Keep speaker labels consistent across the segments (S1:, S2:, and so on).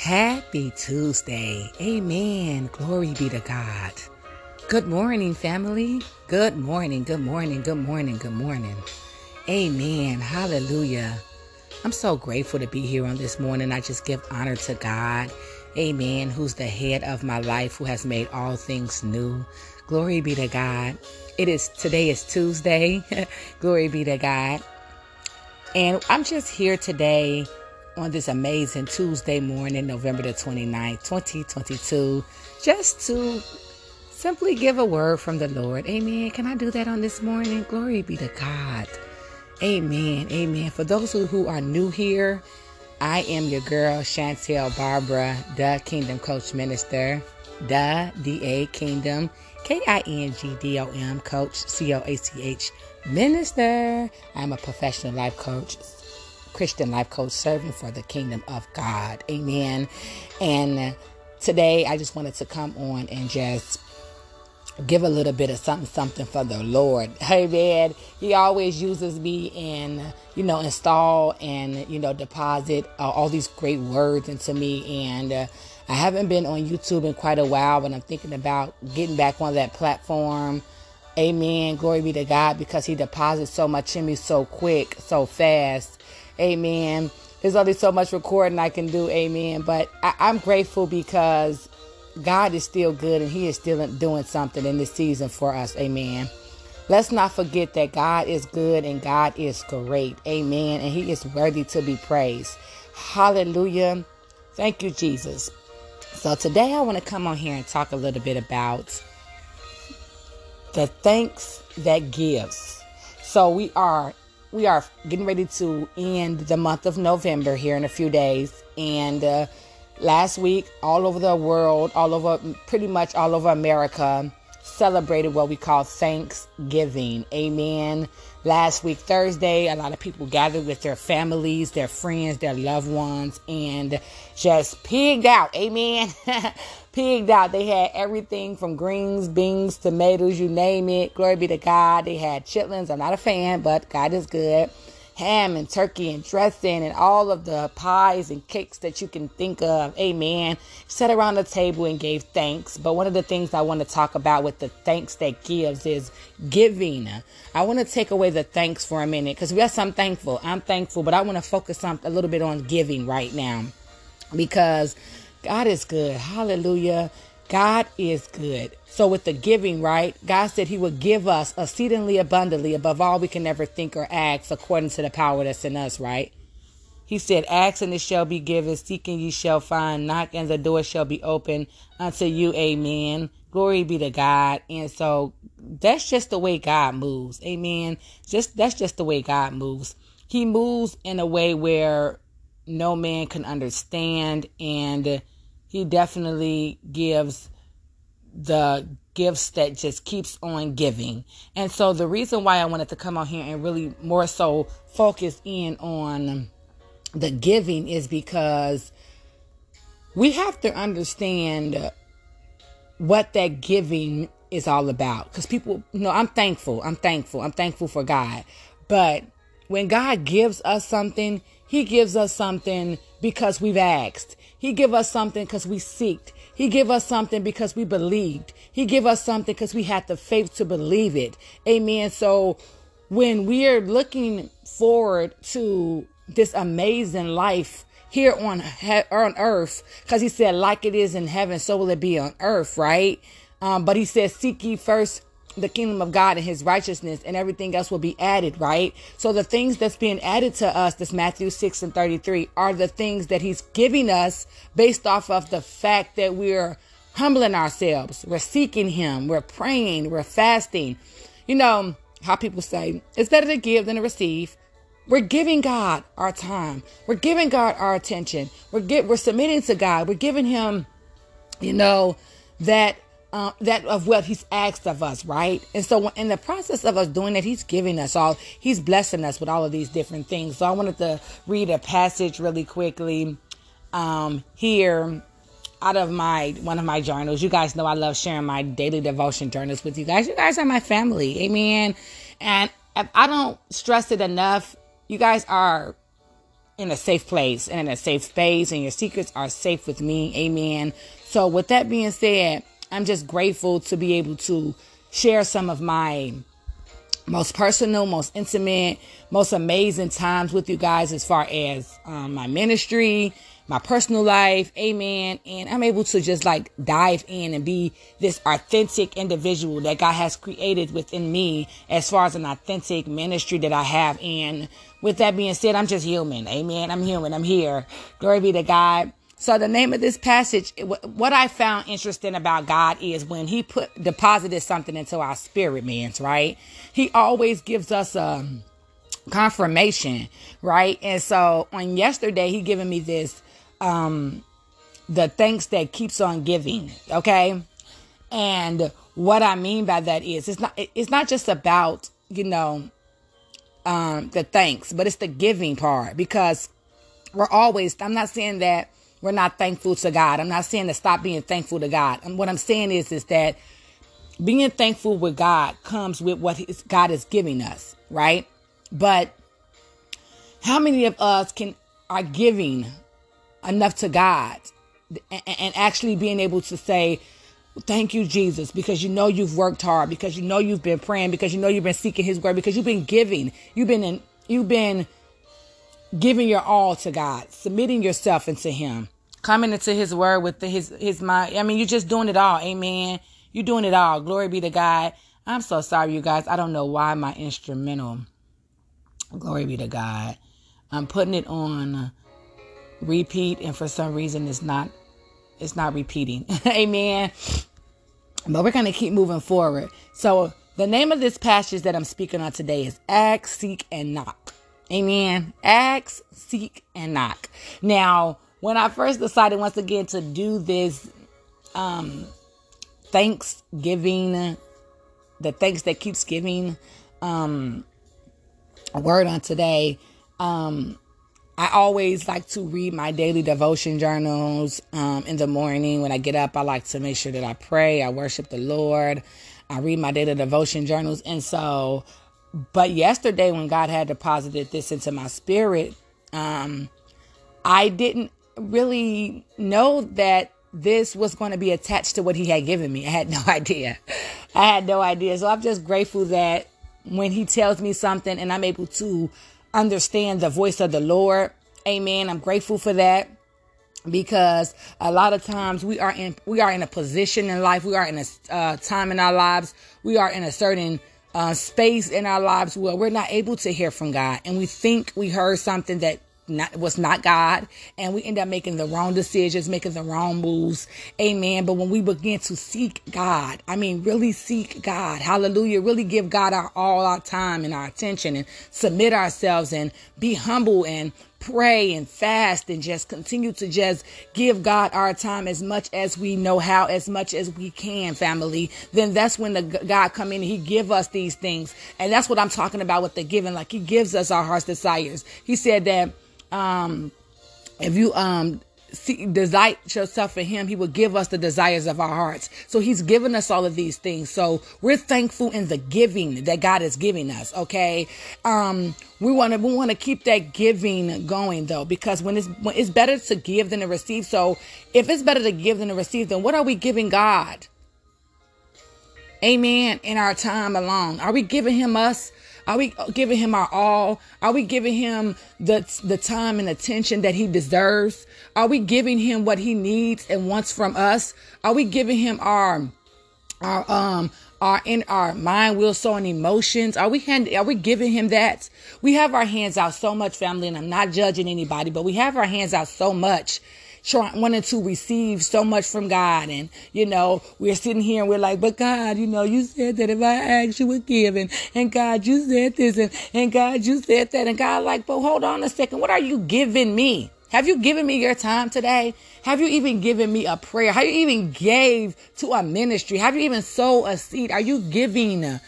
S1: Happy Tuesday. Amen. Glory be to God. Good morning, family. Good morning, good morning, good morning, good morning. Amen. Hallelujah. I'm so grateful to be here on this morning. I just give honor to God. Amen. Who's the head of my life, who has made all things new. Glory be to God. It is today is Tuesday. Glory be to God. And I'm just here today on this amazing Tuesday morning, November the 29th, 2022, just to simply give a word from the Lord. Amen. Can I do that on this morning? Glory be to God. Amen. Amen. For those who are new here, I am your girl, Chantel Barbara, the Kingdom Coach Minister, the DA Kingdom, K I N G D O M Coach, C O A C H Minister. I'm a professional life coach, Christian life coach serving for the kingdom of God. Amen. And today I just wanted to come on and just give a little bit of something something for the lord. Hey man he always uses me and you know install and you know deposit uh, all these great words into me. And uh, i haven't been on youtube in quite a while but i'm thinking about getting back on that platform. Amen. Glory be to god because he deposits so much in me so quick so fast Amen. There's only so much recording I can do. Amen. But I, I'm grateful because God is still good and He is still doing something in this season for us. Amen. Let's not forget that God is good and God is great. Amen. And He is worthy to be praised. Hallelujah. Thank you, Jesus. So today I want to come on here and talk a little bit about the thanks that gives. So we are we are getting ready to end the month of November here in a few days. And uh, last week, all over the world, all over pretty much all over America, celebrated what we call Thanksgiving. Amen. Last week, Thursday, a lot of people gathered with their families, their friends, their loved ones, and just pigged out. Amen. pigged out. They had everything from greens, beans, tomatoes, you name it. Glory be to God. They had chitlins. I'm not a fan, but God is good ham and turkey and dressing and all of the pies and cakes that you can think of. Amen. Sat around the table and gave thanks. But one of the things I want to talk about with the thanks that gives is giving. I want to take away the thanks for a minute because yes, I'm thankful. I'm thankful, but I want to focus on a little bit on giving right now because God is good. Hallelujah. God is good. So with the giving, right? God said he would give us exceedingly abundantly above all we can ever think or ask according to the power that's in us, right? He said, Ask and it shall be given, seek and ye shall find, knock and the door shall be open unto you. Amen. Glory be to God. And so that's just the way God moves. Amen. Just that's just the way God moves. He moves in a way where no man can understand and he definitely gives the gifts that just keeps on giving. And so the reason why I wanted to come out here and really more so focus in on the giving is because we have to understand what that giving is all about. Because people, you know, I'm thankful. I'm thankful. I'm thankful for God. But when God gives us something, He gives us something because we've asked. He give us something because we seeked. He give us something because we believed. He give us something because we had the faith to believe it. Amen. So when we are looking forward to this amazing life here on on earth, because he said, like it is in heaven, so will it be on earth, right? Um, but he says, seek ye first the kingdom of God and his righteousness and everything else will be added, right? So the things that's being added to us, this Matthew 6 and 33, are the things that he's giving us based off of the fact that we're humbling ourselves. We're seeking him. We're praying. We're fasting. You know how people say it's better to give than to receive. We're giving God our time. We're giving God our attention. We're get, we're submitting to God. We're giving him, you know, that uh, that of what he's asked of us, right? And so in the process of us doing that, he's giving us all, he's blessing us with all of these different things. So I wanted to read a passage really quickly um, here out of my one of my journals. You guys know I love sharing my daily devotion journals with you guys. You guys are my family, amen. And I don't stress it enough. You guys are in a safe place and in a safe space, and your secrets are safe with me. Amen. So, with that being said, I'm just grateful to be able to share some of my most personal, most intimate, most amazing times with you guys as far as um, my ministry, my personal life. Amen. And I'm able to just like dive in and be this authentic individual that God has created within me as far as an authentic ministry that I have. And with that being said, I'm just human. Amen. I'm human. I'm here. Glory be to God. So the name of this passage, what I found interesting about God is when he put deposited something into our spirit, man's right? He always gives us a um, confirmation, right? And so on yesterday, he given me this, um, the thanks that keeps on giving. Okay. And what I mean by that is it's not, it's not just about, you know, um, the thanks, but it's the giving part because we're always, I'm not saying that we're not thankful to God. I'm not saying to stop being thankful to God. And what I'm saying is, is that being thankful with God comes with what God is giving us, right? But how many of us can are giving enough to God and, and actually being able to say, Thank you, Jesus, because you know you've worked hard, because you know you've been praying, because you know you've been seeking His word, because you've been giving, you've been in, you've been giving your all to God, submitting yourself into Him, coming into His Word with the, His His mind. I mean, you're just doing it all. Amen. You're doing it all. Glory be to God. I'm so sorry, you guys. I don't know why my instrumental. Glory be to God. I'm putting it on repeat, and for some reason, it's not. It's not repeating. Amen. But we're gonna keep moving forward. So the name of this passage that I'm speaking on today is Ask, Seek, and Knock. Amen. Ask, seek, and knock. Now, when I first decided once again to do this um Thanksgiving, the thanks that keeps giving um word on today, um I always like to read my daily devotion journals um, in the morning. When I get up, I like to make sure that I pray, I worship the Lord, I read my daily devotion journals. And so but yesterday, when God had deposited this into my spirit, um, I didn't really know that this was going to be attached to what He had given me. I had no idea. I had no idea. So I'm just grateful that when He tells me something and I'm able to understand the voice of the Lord, Amen. I'm grateful for that because a lot of times we are in we are in a position in life we are in a uh, time in our lives we are in a certain uh, space in our lives where we're not able to hear from God and we think we heard something that not, was not God, and we end up making the wrong decisions, making the wrong moves. Amen. But when we begin to seek God, I mean, really seek God, hallelujah, really give God our all our time and our attention and submit ourselves and be humble and pray and fast and just continue to just give God our time as much as we know how, as much as we can, family, then that's when the God come in and he give us these things. And that's what I'm talking about with the giving. Like he gives us our heart's desires. He said that, um, if you, um, see, desire yourself for him, he will give us the desires of our hearts. So he's given us all of these things. So we're thankful in the giving that God is giving us. Okay. Um, we want to, we want to keep that giving going though, because when it's, when it's better to give than to receive. So if it's better to give than to receive, then what are we giving God? Amen. In our time alone, are we giving him us? Are we giving him our all? Are we giving him the, the time and attention that he deserves? Are we giving him what he needs and wants from us? Are we giving him our, our, um, our in our mind, will, soul, and emotions? Are we hand, are we giving him that? We have our hands out so much, family, and I'm not judging anybody, but we have our hands out so much wanting to receive so much from God. And, you know, we're sitting here and we're like, but God, you know, you said that if I ask you would give and, God, you said this and, and God, you said that. And God like, but hold on a second. What are you giving me? Have you given me your time today? Have you even given me a prayer? Have you even gave to a ministry? Have you even sowed a seed? Are you giving?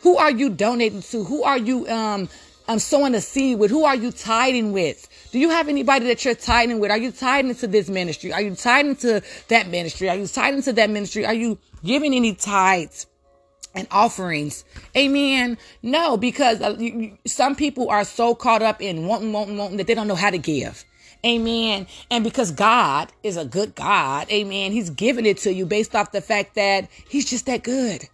S1: Who are you donating to? Who are you um um sowing a seed with? Who are you tithing with? Do you have anybody that you're tithing with? Are you tithing into this ministry? Are you tithing into that ministry? Are you tithing into that ministry? Are you giving any tithes? and offerings. Amen. No, because uh, some people are so caught up in wanting, wanting, wanting that they don't know how to give. Amen. And because God is a good God, amen, He's giving it to you based off the fact that He's just that good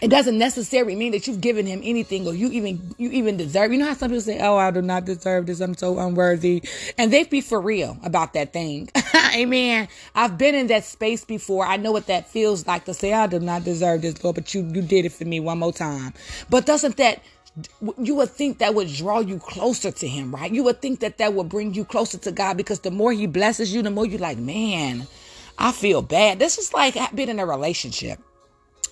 S1: it doesn't necessarily mean that you've given him anything or you even you even deserve. You know how some people say, "Oh, I do not deserve this. I'm so unworthy," and they be for real about that thing. Amen. I've been in that space before. I know what that feels like to say, "I do not deserve this, Lord," but you you did it for me one more time. But doesn't that you would think that would draw you closer to him, right? You would think that that would bring you closer to God because the more he blesses you, the more you're like, man, I feel bad. This is like being in a relationship.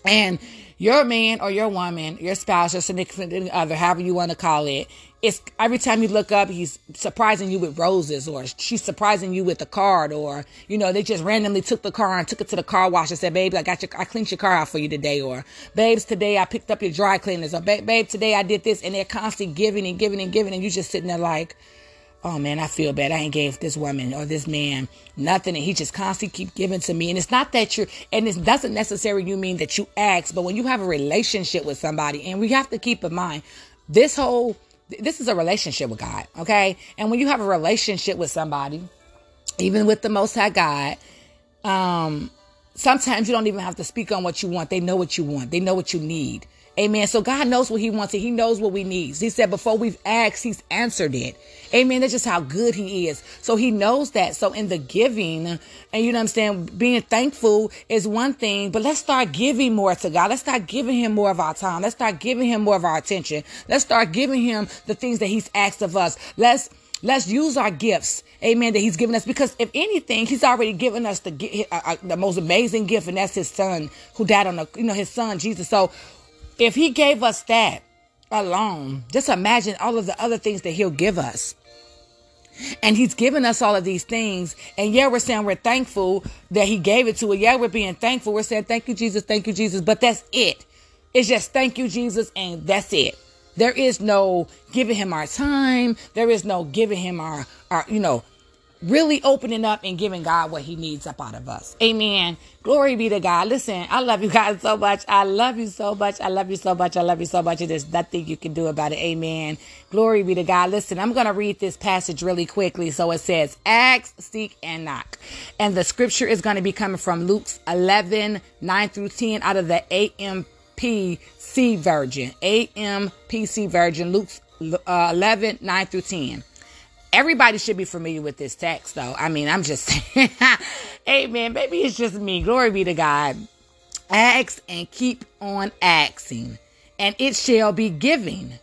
S1: And your man or your woman, your spouse, your significant other, however you want to call it, it's every time you look up, he's surprising you with roses, or she's surprising you with a card, or you know they just randomly took the car and took it to the car wash and said, "Baby, I got your, I cleaned your car out for you today," or "Babes, today I picked up your dry cleaners," or "Babe, today I did this," and they're constantly giving and giving and giving, and you just sitting there like, oh man, I feel bad. I ain't gave this woman or this man nothing. And he just constantly keep giving to me. And it's not that you're, and it doesn't necessarily you mean that you ask, but when you have a relationship with somebody, and we have to keep in mind, this whole, this is a relationship with God. Okay. And when you have a relationship with somebody, even with the most high God, um, sometimes you don't even have to speak on what you want. They know what you want. They know what you need. Amen. So God knows what He wants and He knows what we need. He said before we've asked, He's answered it. Amen. That's just how good He is. So He knows that. So in the giving, and you know what I'm saying, being thankful is one thing, but let's start giving more to God. Let's start giving Him more of our time. Let's start giving Him more of our attention. Let's start giving Him the things that He's asked of us. Let's Let's use our gifts, amen, that He's given us. Because if anything, He's already given us the uh, uh, the most amazing gift, and that's His Son who died on the, you know, His Son Jesus. So if he gave us that alone, just imagine all of the other things that he'll give us. And he's given us all of these things. And yeah, we're saying we're thankful that he gave it to us. Yeah, we're being thankful. We're saying, thank you, Jesus. Thank you, Jesus. But that's it. It's just thank you, Jesus. And that's it. There is no giving him our time. There is no giving him our, our, you know, really opening up and giving God what he needs up out of us. Amen. Glory be to God. Listen, I love you guys so much. I love you so much. I love you so much. I love you so much. And there's nothing you can do about it. Amen. Glory be to God. Listen, I'm going to read this passage really quickly. So it says, ask, seek, and knock. And the scripture is going to be coming from Luke's 11, 9 through 10 out of the AMPC Virgin. AMPC version, Luke's uh, 11, 9 through 10 everybody should be familiar with this text, though. I mean, I'm just saying, amen. Maybe it's just me. Glory be to God. Ask and keep on asking, and it shall be given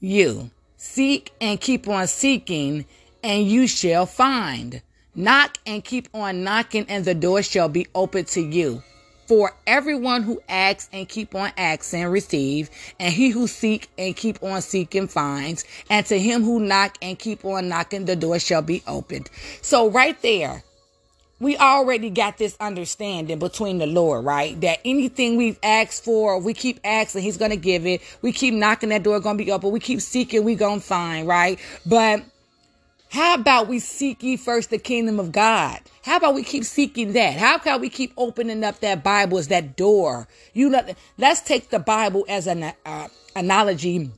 S1: you. Seek and keep on seeking, and you shall find. Knock and keep on knocking, and the door shall be open to you. For everyone who asks and keep on asking receive, and he who seek and keep on seeking finds, and to him who knock and keep on knocking the door shall be opened. So right there, we already got this understanding between the Lord, right? That anything we've asked for, we keep asking, He's gonna give it. We keep knocking that door, gonna be open. We keep seeking, we gonna find, right? But how about we seek ye first the kingdom of God? How about we keep seeking that? How can we keep opening up that Bible as that door? You know, let's take the Bible as an uh, analogy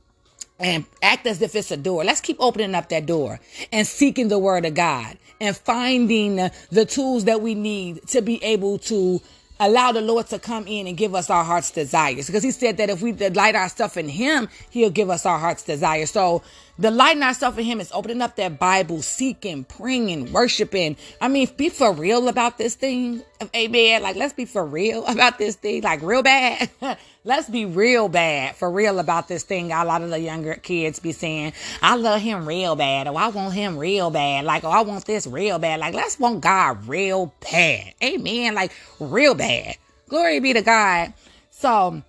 S1: and act as if it's a door. Let's keep opening up that door and seeking the word of God and finding the tools that we need to be able to allow the Lord to come in and give us our heart's desires. Because he said that if we delight our stuff in him, he'll give us our heart's desire. So delighting ourselves in him is opening up that Bible, seeking, praying, worshiping. I mean, be for real about this thing. Amen. Like, let's be for real about this thing. Like, real bad. let's be real bad for real about this thing. A lot of the younger kids be saying, I love him real bad. Or I want him real bad. Like, oh, I want this real bad. Like, let's want God real bad. Amen. Like, real bad. Glory be to God. So,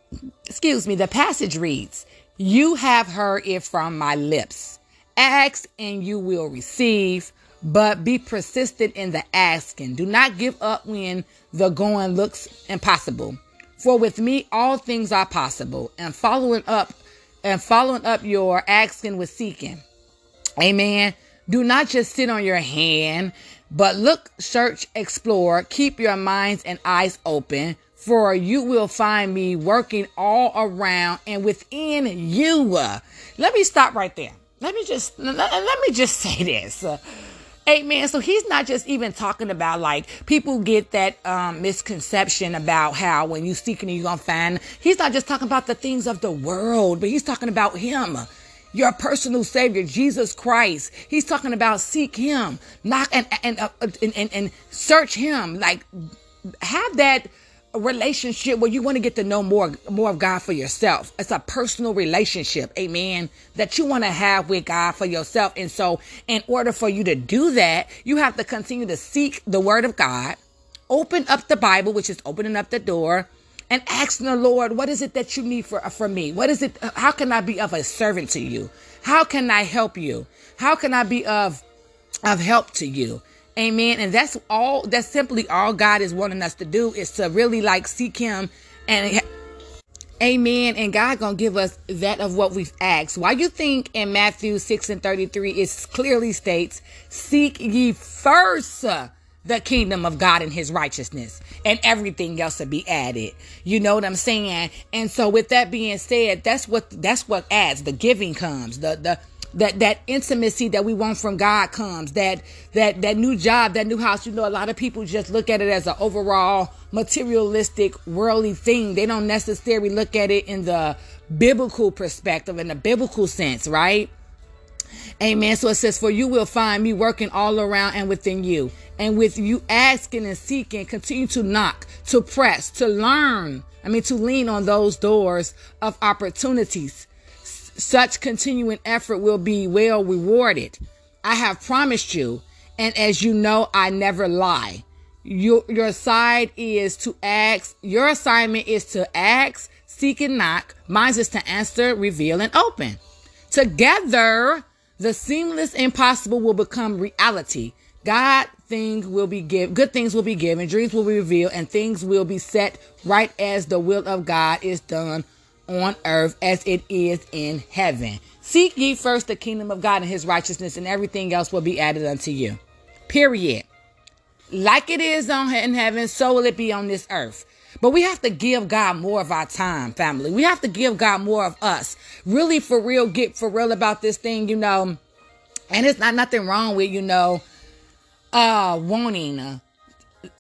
S1: excuse me, the passage reads, You have heard it from my lips. Ask and you will receive, but be persistent in the asking. Do not give up when the going looks impossible. For with me all things are possible. And following up and following up your asking with seeking. Amen. Do not just sit on your hand, but look, search, explore, keep your minds and eyes open for you will find me working all around and within you. Let me stop right there. Let me just let, let me just say this. Amen. So he's not just even talking about like people get that um, misconception about how when you seeking you're gonna find. He's not just talking about the things of the world, but he's talking about him your personal savior, Jesus Christ. He's talking about seek him, knock and and and, and, and search him. Like have that relationship where you want to get to know more more of God for yourself. It's a personal relationship, amen, that you want to have with God for yourself. And so, in order for you to do that, you have to continue to seek the word of God, open up the Bible, which is opening up the door, and asking the Lord, what is it that you need for for me? What is it how can I be of a servant to you? How can I help you? How can I be of of help to you? Amen. And that's all, that's simply all God is wanting us to do is to really like seek Him and Amen. And God gonna give us that of what we've asked. Why you think in Matthew 6 and 33 it clearly states, seek ye first the kingdom of God and his righteousness and everything else to be added. You know what I'm saying? And so with that being said, that's what that's what adds. The giving comes. The the that that intimacy that we want from God comes. That that that new job, that new house. You know, a lot of people just look at it as an overall materialistic, worldly thing. They don't necessarily look at it in the biblical perspective, in the biblical sense, right? Amen. So it says, For you will find me working all around and within you. And with you asking and seeking, continue to knock, to press, to learn. I mean, to lean on those doors of opportunities such continuing effort will be well rewarded. I have promised you, and as you know, I never lie. Your, your side is to ask, your assignment is to ask, seek, and knock. Mine is to answer, reveal, and open. Together, the seamless impossible will become reality. God things will be given, good things will be given, dreams will be revealed, and things will be set right as the will of God is done on earth as it is in heaven. Seek ye first the kingdom of God and his righteousness, and everything else will be added unto you. Period. Like it is on in heaven, so will it be on this earth. But we have to give God more of our time, family. We have to give God more of us. Really, for real, get for real about this thing, you know. And it's not nothing wrong with, you know, uh, wanting uh,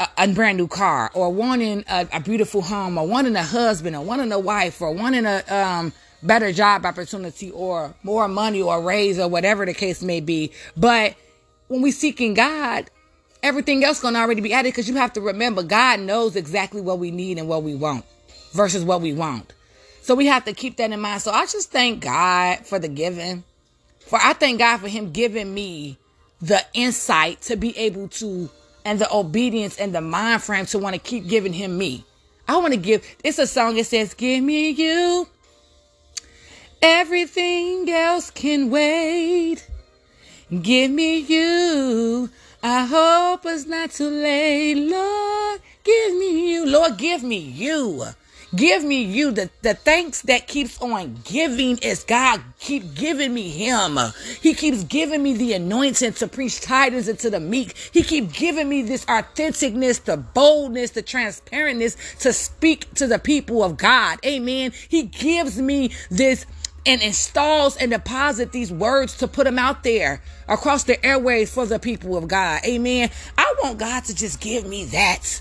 S1: a, a brand new car or wanting a, a, beautiful home or wanting a husband or wanting a wife or wanting a um, better job opportunity or more money or raise or whatever the case may be. But when we seeking God, everything else gonna already be added because you have to remember God knows exactly what we need and what we want versus what we want. So we have to keep that in mind. So I just thank God for the giving. For I thank God for him giving me the insight to be able to and the obedience and the mind frame to want to keep giving him me. I want to give, it's a song that says, Give me you. Everything else can wait. Give me you. I hope it's not too late. Lord, give me you. Lord, give me you. Give me you. The, the thanks that keeps on giving is God keep giving me him. He keeps giving me the anointing to preach tidings into the meek. He keep giving me this authenticness, the boldness, the transparentness to speak to the people of God. Amen. He gives me this and installs and deposit these words to put them out there across the airways for the people of God. Amen. I want God to just give me that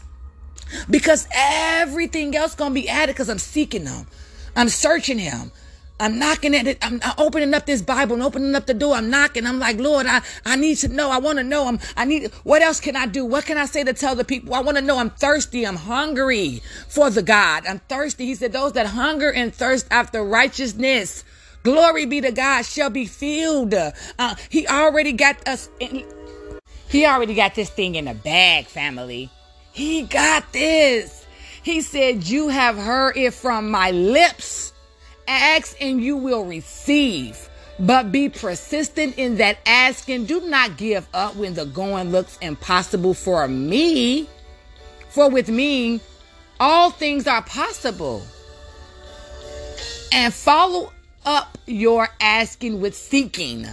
S1: because everything else gonna be added because I'm seeking Him. I'm searching Him. I'm knocking at it. I'm opening up this Bible and opening up the door. I'm knocking. I'm like, Lord, I, I need to know. I want to know. I'm, I need, what else can I do? What can I say to tell the people? I want to know. I'm thirsty. I'm hungry for the God. I'm thirsty. He said, those that hunger and thirst after righteousness, glory be to God, shall be filled. Uh, he already got us. In, he already got this thing in the bag, family. He got this. He said, You have heard it from my lips. Ask and you will receive. But be persistent in that asking. Do not give up when the going looks impossible for me. For with me, all things are possible. And follow up your asking with seeking.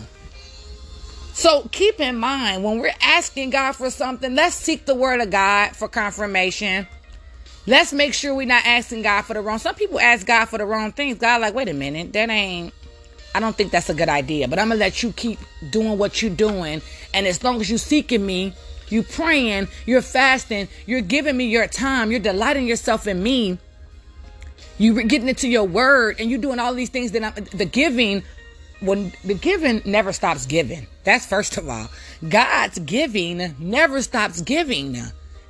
S1: So keep in mind when we're asking God for something, let's seek the word of God for confirmation. let's make sure we're not asking God for the wrong. Some people ask God for the wrong things. God, like, wait a minute, that ain't. I don't think that's a good idea. But I'm gonna let you keep doing what you're doing, and as long as you seeking me, you praying, you're fasting, you're giving me your time, you're delighting yourself in me. you're getting into your word, and you're doing all these things that I'm the giving. When the giving never stops giving. That's first of all. God's giving never stops giving.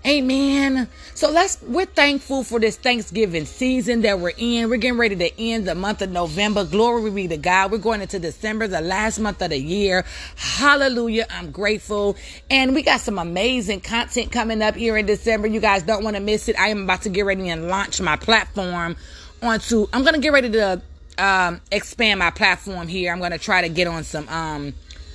S1: Amen. So let's we're thankful for this Thanksgiving season that we're in. We're getting ready to end the month of November. Glory be to God. We're going into December, the last month of the year. Hallelujah. I'm grateful. And we got some amazing content coming up here in December. You guys don't want to miss it. I am about to get ready and launch my platform onto I'm gonna get ready to um expand my platform here. I'm gonna try to get on some um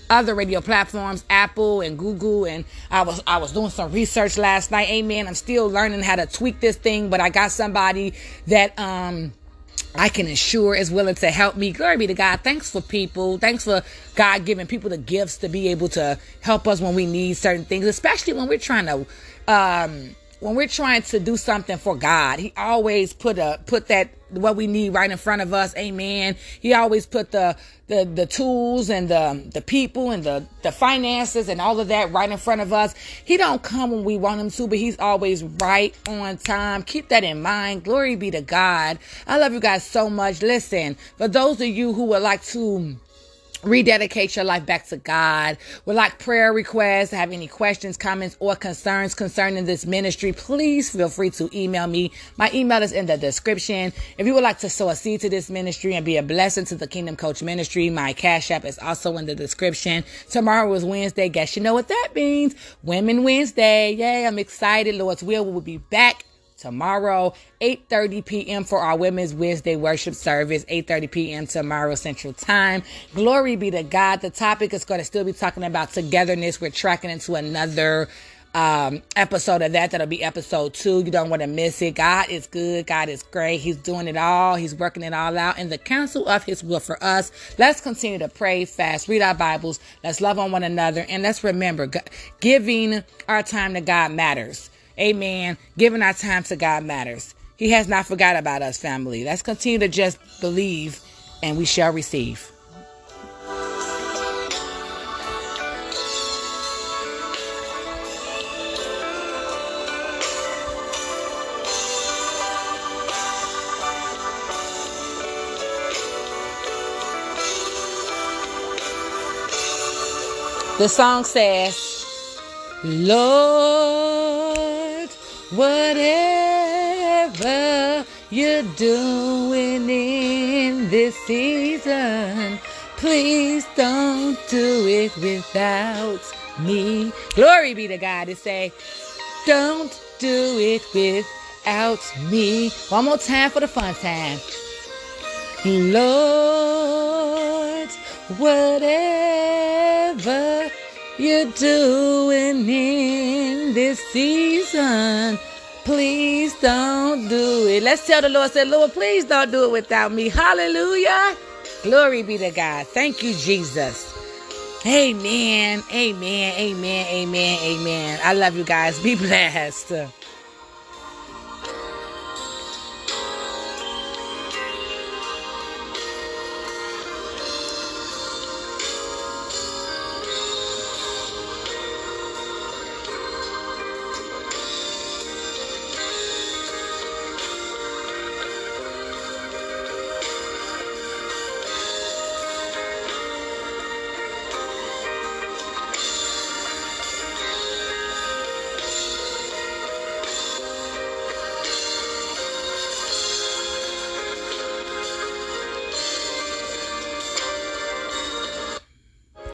S1: other radio platforms, Apple and Google. And I was I was doing some research last night. Amen. I'm still learning how to tweak this thing, but I got somebody that um I can ensure is willing to help me. Glory be to God. Thanks for people. Thanks for God giving people the gifts to be able to help us when we need certain things, especially when we're trying to um when we're trying to do something for God, He always put a put that what we need right in front of us. Amen. He always put the the the tools and the the people and the the finances and all of that right in front of us. He don't come when we want him to, but he's always right on time. Keep that in mind. Glory be to God. I love you guys so much. Listen, for those of you who would like to rededicate your life back to God. Would like prayer requests, have any questions, comments, or concerns concerning this ministry, please feel free to email me. My email is in the description. If you would like to sow a seed to this ministry and be a blessing to the Kingdom Coach Ministry, my Cash App is also in the description. Tomorrow is Wednesday. Guess you know what that means. Women Wednesday. Yay, I'm excited. Lord's will, we'll be back tomorrow 8:30 p.m. for our women's Wednesday worship service 8:30 p.m. tomorrow central time. Glory be to God. The topic is going to still be talking about togetherness. We're tracking into another um, episode of that. That'll be episode two. You don't want to miss it. God is good. God is great. He's doing it all. He's working it all out in the counsel of his will for us. Let's continue to pray fast. Read our bibles. Let's love on one another. And let's remember giving our time to God matters Amen. Giving our time to God matters. He has not forgot about us, family. Let's continue to just believe and we shall receive. The song says, Lord, Whatever you're doing in this season, please don't do it without me. Glory be to God to say, don't do it without me. One more time for the fun time. Lord, whatever you're doing in this season. Please don't do it. Let's tell the Lord, say, Lord, please don't do it without me. Hallelujah. Glory be to God. Thank you, Jesus. Amen. Amen. Amen. Amen. Amen. I love you guys. Be blessed.